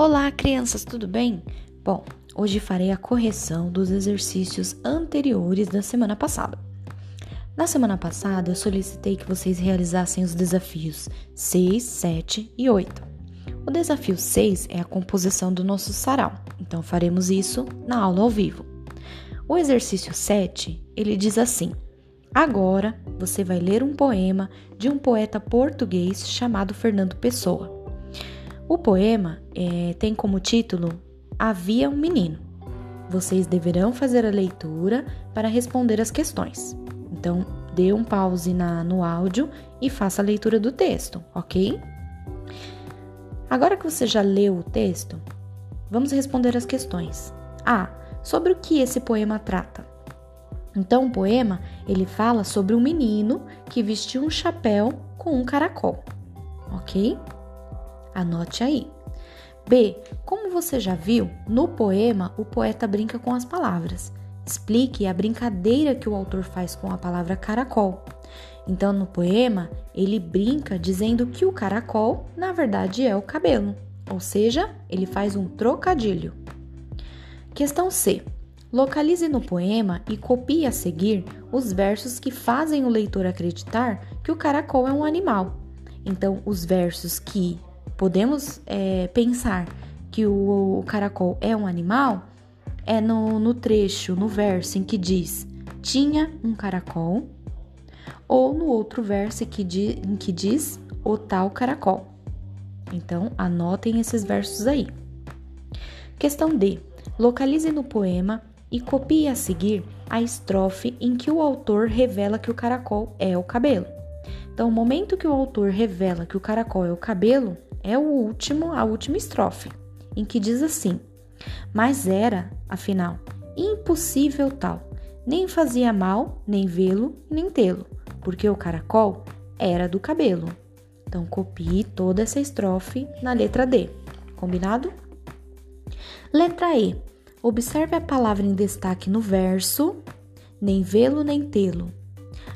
Olá, crianças, tudo bem? Bom, hoje farei a correção dos exercícios anteriores da semana passada. Na semana passada, eu solicitei que vocês realizassem os desafios 6, 7 e 8. O desafio 6 é a composição do nosso sarau, então faremos isso na aula ao vivo. O exercício 7, ele diz assim: Agora você vai ler um poema de um poeta português chamado Fernando Pessoa. O poema é, tem como título Havia um Menino. Vocês deverão fazer a leitura para responder as questões. Então, dê um pause na, no áudio e faça a leitura do texto, ok? Agora que você já leu o texto, vamos responder as questões. Ah, sobre o que esse poema trata? Então, o poema ele fala sobre um menino que vestiu um chapéu com um caracol, ok? Anote aí. B. Como você já viu, no poema o poeta brinca com as palavras. Explique a brincadeira que o autor faz com a palavra caracol. Então, no poema, ele brinca dizendo que o caracol, na verdade, é o cabelo, ou seja, ele faz um trocadilho. Questão C. Localize no poema e copie a seguir os versos que fazem o leitor acreditar que o caracol é um animal. Então, os versos que podemos é, pensar que o, o, caracol é um animal é no, no trecho, no verso em que diz tinha um caracol, ou no outro verso que di, em que diz o tal caracol. Então, anotem esses versos aí. Questão D. Localize no poema e copie a seguir a estrofe em que o autor revela que o caracol é o cabelo. Então, o momento que o autor revela que o caracol é o cabelo, é o último, a última estrofe, em que diz assim: Mas era, afinal, impossível tal, nem fazia mal, nem vê-lo, nem tê-lo, porque o caracol era do cabelo. Então copie toda essa estrofe na letra D. Combinado? Letra E. Observe a palavra em destaque no verso, nem vê-lo nem tê-lo.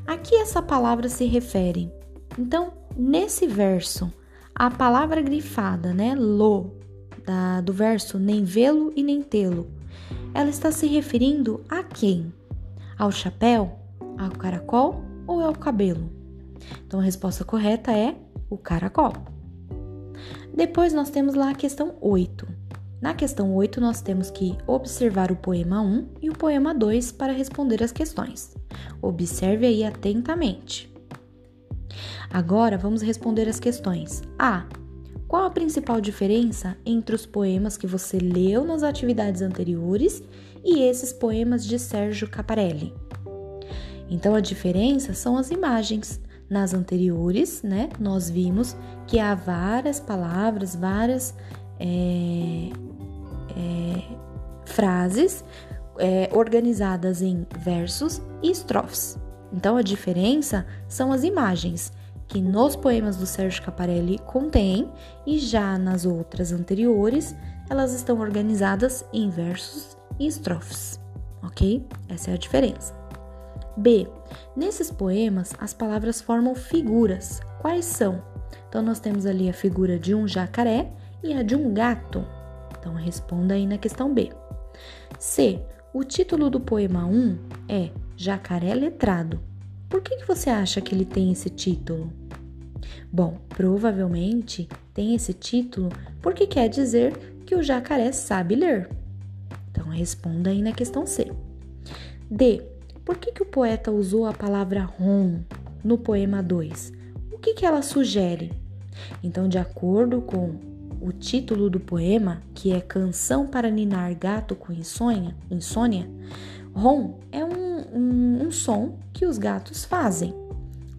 A que essa palavra se refere? Então, nesse verso, a palavra grifada, né, lo, da, do verso nem vê-lo e nem tê-lo, ela está se referindo a quem? Ao chapéu, ao caracol ou ao cabelo? Então a resposta correta é o caracol. Depois nós temos lá a questão 8. Na questão 8, nós temos que observar o poema 1 e o poema 2 para responder as questões. Observe aí atentamente. Agora vamos responder as questões. A. Qual a principal diferença entre os poemas que você leu nas atividades anteriores e esses poemas de Sérgio Caparelli? Então a diferença são as imagens. Nas anteriores, né, nós vimos que há várias palavras, várias é, é, frases é, organizadas em versos e estrofes. Então a diferença são as imagens que nos poemas do Sérgio Caparelli contém e já nas outras anteriores elas estão organizadas em versos e estrofes, ok? Essa é a diferença. B. Nesses poemas, as palavras formam figuras. Quais são? Então, nós temos ali a figura de um jacaré e a de um gato. Então, responda aí na questão B. C. O título do poema 1 é Jacaré Letrado. Por que, que você acha que ele tem esse título? Bom, provavelmente tem esse título porque quer dizer que o jacaré sabe ler. Então responda aí na questão C. D. Por que, que o poeta usou a palavra rom no poema 2? O que, que ela sugere? Então, de acordo com o título do poema, que é Canção para Ninar Gato com Insônia, insônia rom é um, um, um som que os gatos fazem.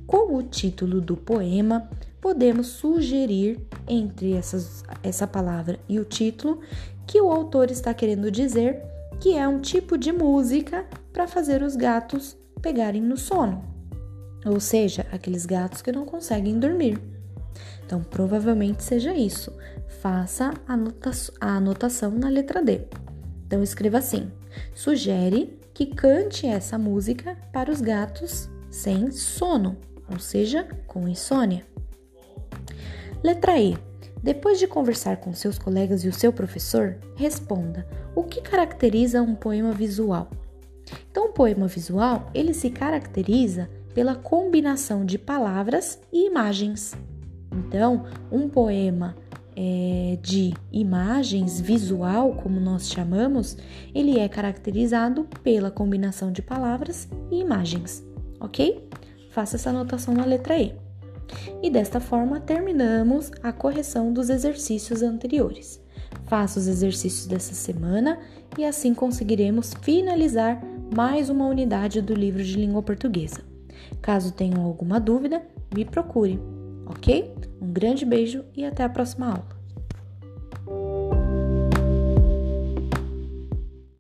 Com o título do poema, podemos sugerir entre essas, essa palavra e o título que o autor está querendo dizer que é um tipo de música para fazer os gatos pegarem no sono, ou seja, aqueles gatos que não conseguem dormir. Então, provavelmente seja isso. Faça a anotação na letra D. Então, escreva assim: sugere que cante essa música para os gatos sem sono ou seja, com insônia. Letra E. Depois de conversar com seus colegas e o seu professor, responda: o que caracteriza um poema visual? Então, o poema visual, ele se caracteriza pela combinação de palavras e imagens. Então, um poema é, de imagens visual, como nós chamamos, ele é caracterizado pela combinação de palavras e imagens, ok? Faça essa anotação na letra E. E desta forma terminamos a correção dos exercícios anteriores. Faça os exercícios dessa semana e assim conseguiremos finalizar mais uma unidade do livro de língua portuguesa. Caso tenham alguma dúvida, me procure, ok? Um grande beijo e até a próxima aula.